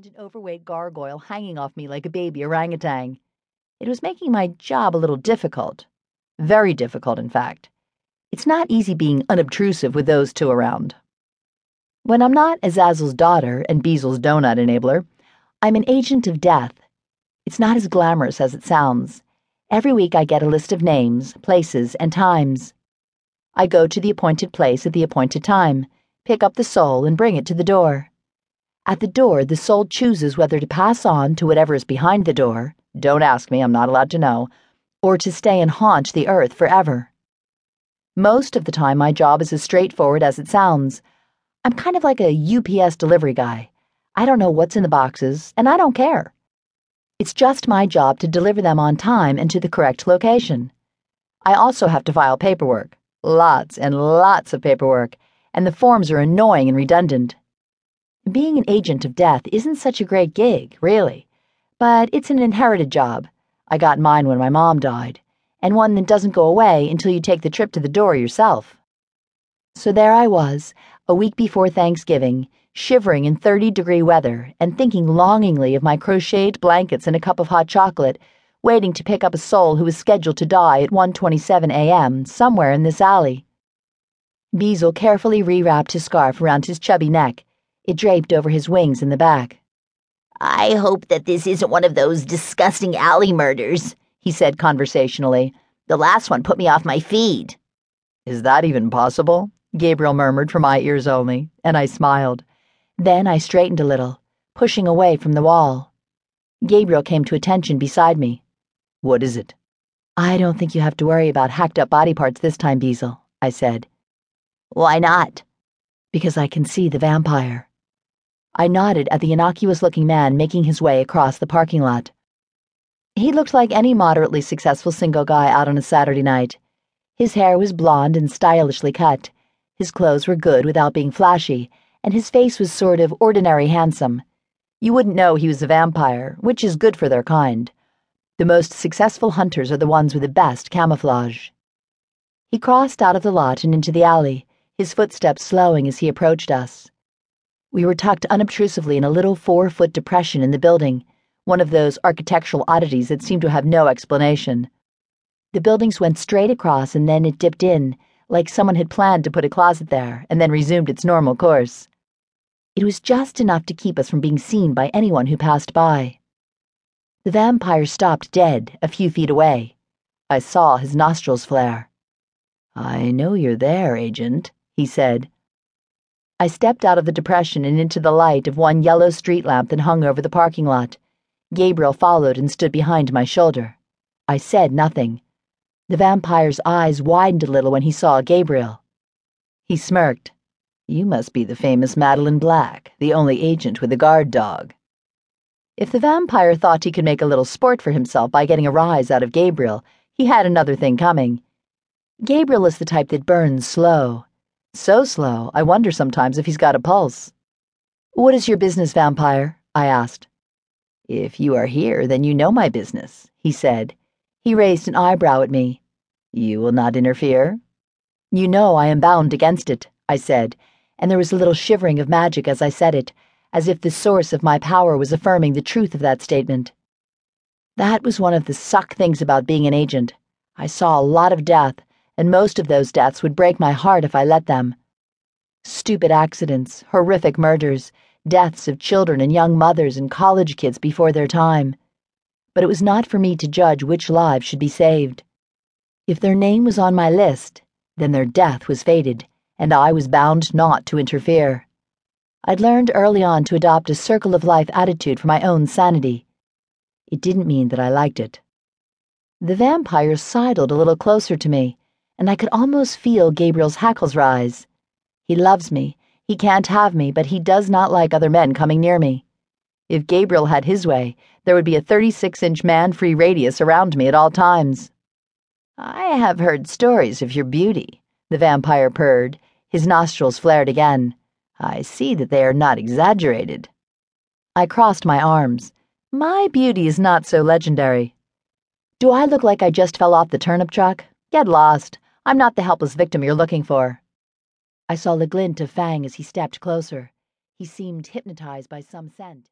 and an overweight gargoyle hanging off me like a baby orangutan. It was making my job a little difficult. Very difficult, in fact. It's not easy being unobtrusive with those two around. When I'm not Azazel's daughter and Beezle's donut enabler, I'm an agent of death. It's not as glamorous as it sounds. Every week I get a list of names, places, and times. I go to the appointed place at the appointed time, pick up the soul, and bring it to the door. At the door, the soul chooses whether to pass on to whatever is behind the door. Don't ask me, I'm not allowed to know. Or to stay and haunt the earth forever. Most of the time, my job is as straightforward as it sounds. I'm kind of like a UPS delivery guy. I don't know what's in the boxes, and I don't care. It's just my job to deliver them on time and to the correct location. I also have to file paperwork. Lots and lots of paperwork, and the forms are annoying and redundant. Being an agent of death isn't such a great gig, really, but it's an inherited job. I got mine when my mom died, and one that doesn't go away until you take the trip to the door yourself. So there I was, a week before Thanksgiving, shivering in 30 degree weather and thinking longingly of my crocheted blankets and a cup of hot chocolate, waiting to pick up a soul who was scheduled to die at 1:27 a.m. somewhere in this alley. Beezle carefully rewrapped his scarf around his chubby neck it draped over his wings in the back. I hope that this isn't one of those disgusting alley murders, he said conversationally. The last one put me off my feed. Is that even possible? Gabriel murmured for my ears only, and I smiled. Then I straightened a little, pushing away from the wall. Gabriel came to attention beside me. What is it? I don't think you have to worry about hacked up body parts this time, Beezle, I said. Why not? Because I can see the vampire. I nodded at the innocuous looking man making his way across the parking lot. He looked like any moderately successful single guy out on a Saturday night. His hair was blonde and stylishly cut. His clothes were good without being flashy, and his face was sort of ordinary handsome. You wouldn't know he was a vampire, which is good for their kind. The most successful hunters are the ones with the best camouflage. He crossed out of the lot and into the alley, his footsteps slowing as he approached us. We were tucked unobtrusively in a little four foot depression in the building, one of those architectural oddities that seem to have no explanation. The buildings went straight across and then it dipped in, like someone had planned to put a closet there and then resumed its normal course. It was just enough to keep us from being seen by anyone who passed by. The vampire stopped dead a few feet away. I saw his nostrils flare. I know you're there, Agent, he said. I stepped out of the depression and into the light of one yellow street lamp that hung over the parking lot. Gabriel followed and stood behind my shoulder. I said nothing. The vampire's eyes widened a little when he saw Gabriel. He smirked. You must be the famous Madeline Black, the only agent with a guard dog. If the vampire thought he could make a little sport for himself by getting a rise out of Gabriel, he had another thing coming. Gabriel is the type that burns slow so slow, I wonder sometimes if he's got a pulse. What is your business, vampire? I asked. If you are here, then you know my business, he said. He raised an eyebrow at me. You will not interfere? You know I am bound against it, I said, and there was a little shivering of magic as I said it, as if the source of my power was affirming the truth of that statement. That was one of the suck things about being an agent. I saw a lot of death and most of those deaths would break my heart if I let them. Stupid accidents, horrific murders, deaths of children and young mothers and college kids before their time. But it was not for me to judge which lives should be saved. If their name was on my list, then their death was fated, and I was bound not to interfere. I'd learned early on to adopt a circle of life attitude for my own sanity. It didn't mean that I liked it. The vampire sidled a little closer to me and I could almost feel Gabriel's hackles rise. He loves me. He can't have me, but he does not like other men coming near me. If Gabriel had his way, there would be a 36 inch man free radius around me at all times. I have heard stories of your beauty, the vampire purred. His nostrils flared again. I see that they are not exaggerated. I crossed my arms. My beauty is not so legendary. Do I look like I just fell off the turnip truck? Get lost. I'm not the helpless victim you're looking for. I saw the glint of Fang as he stepped closer. He seemed hypnotized by some scent.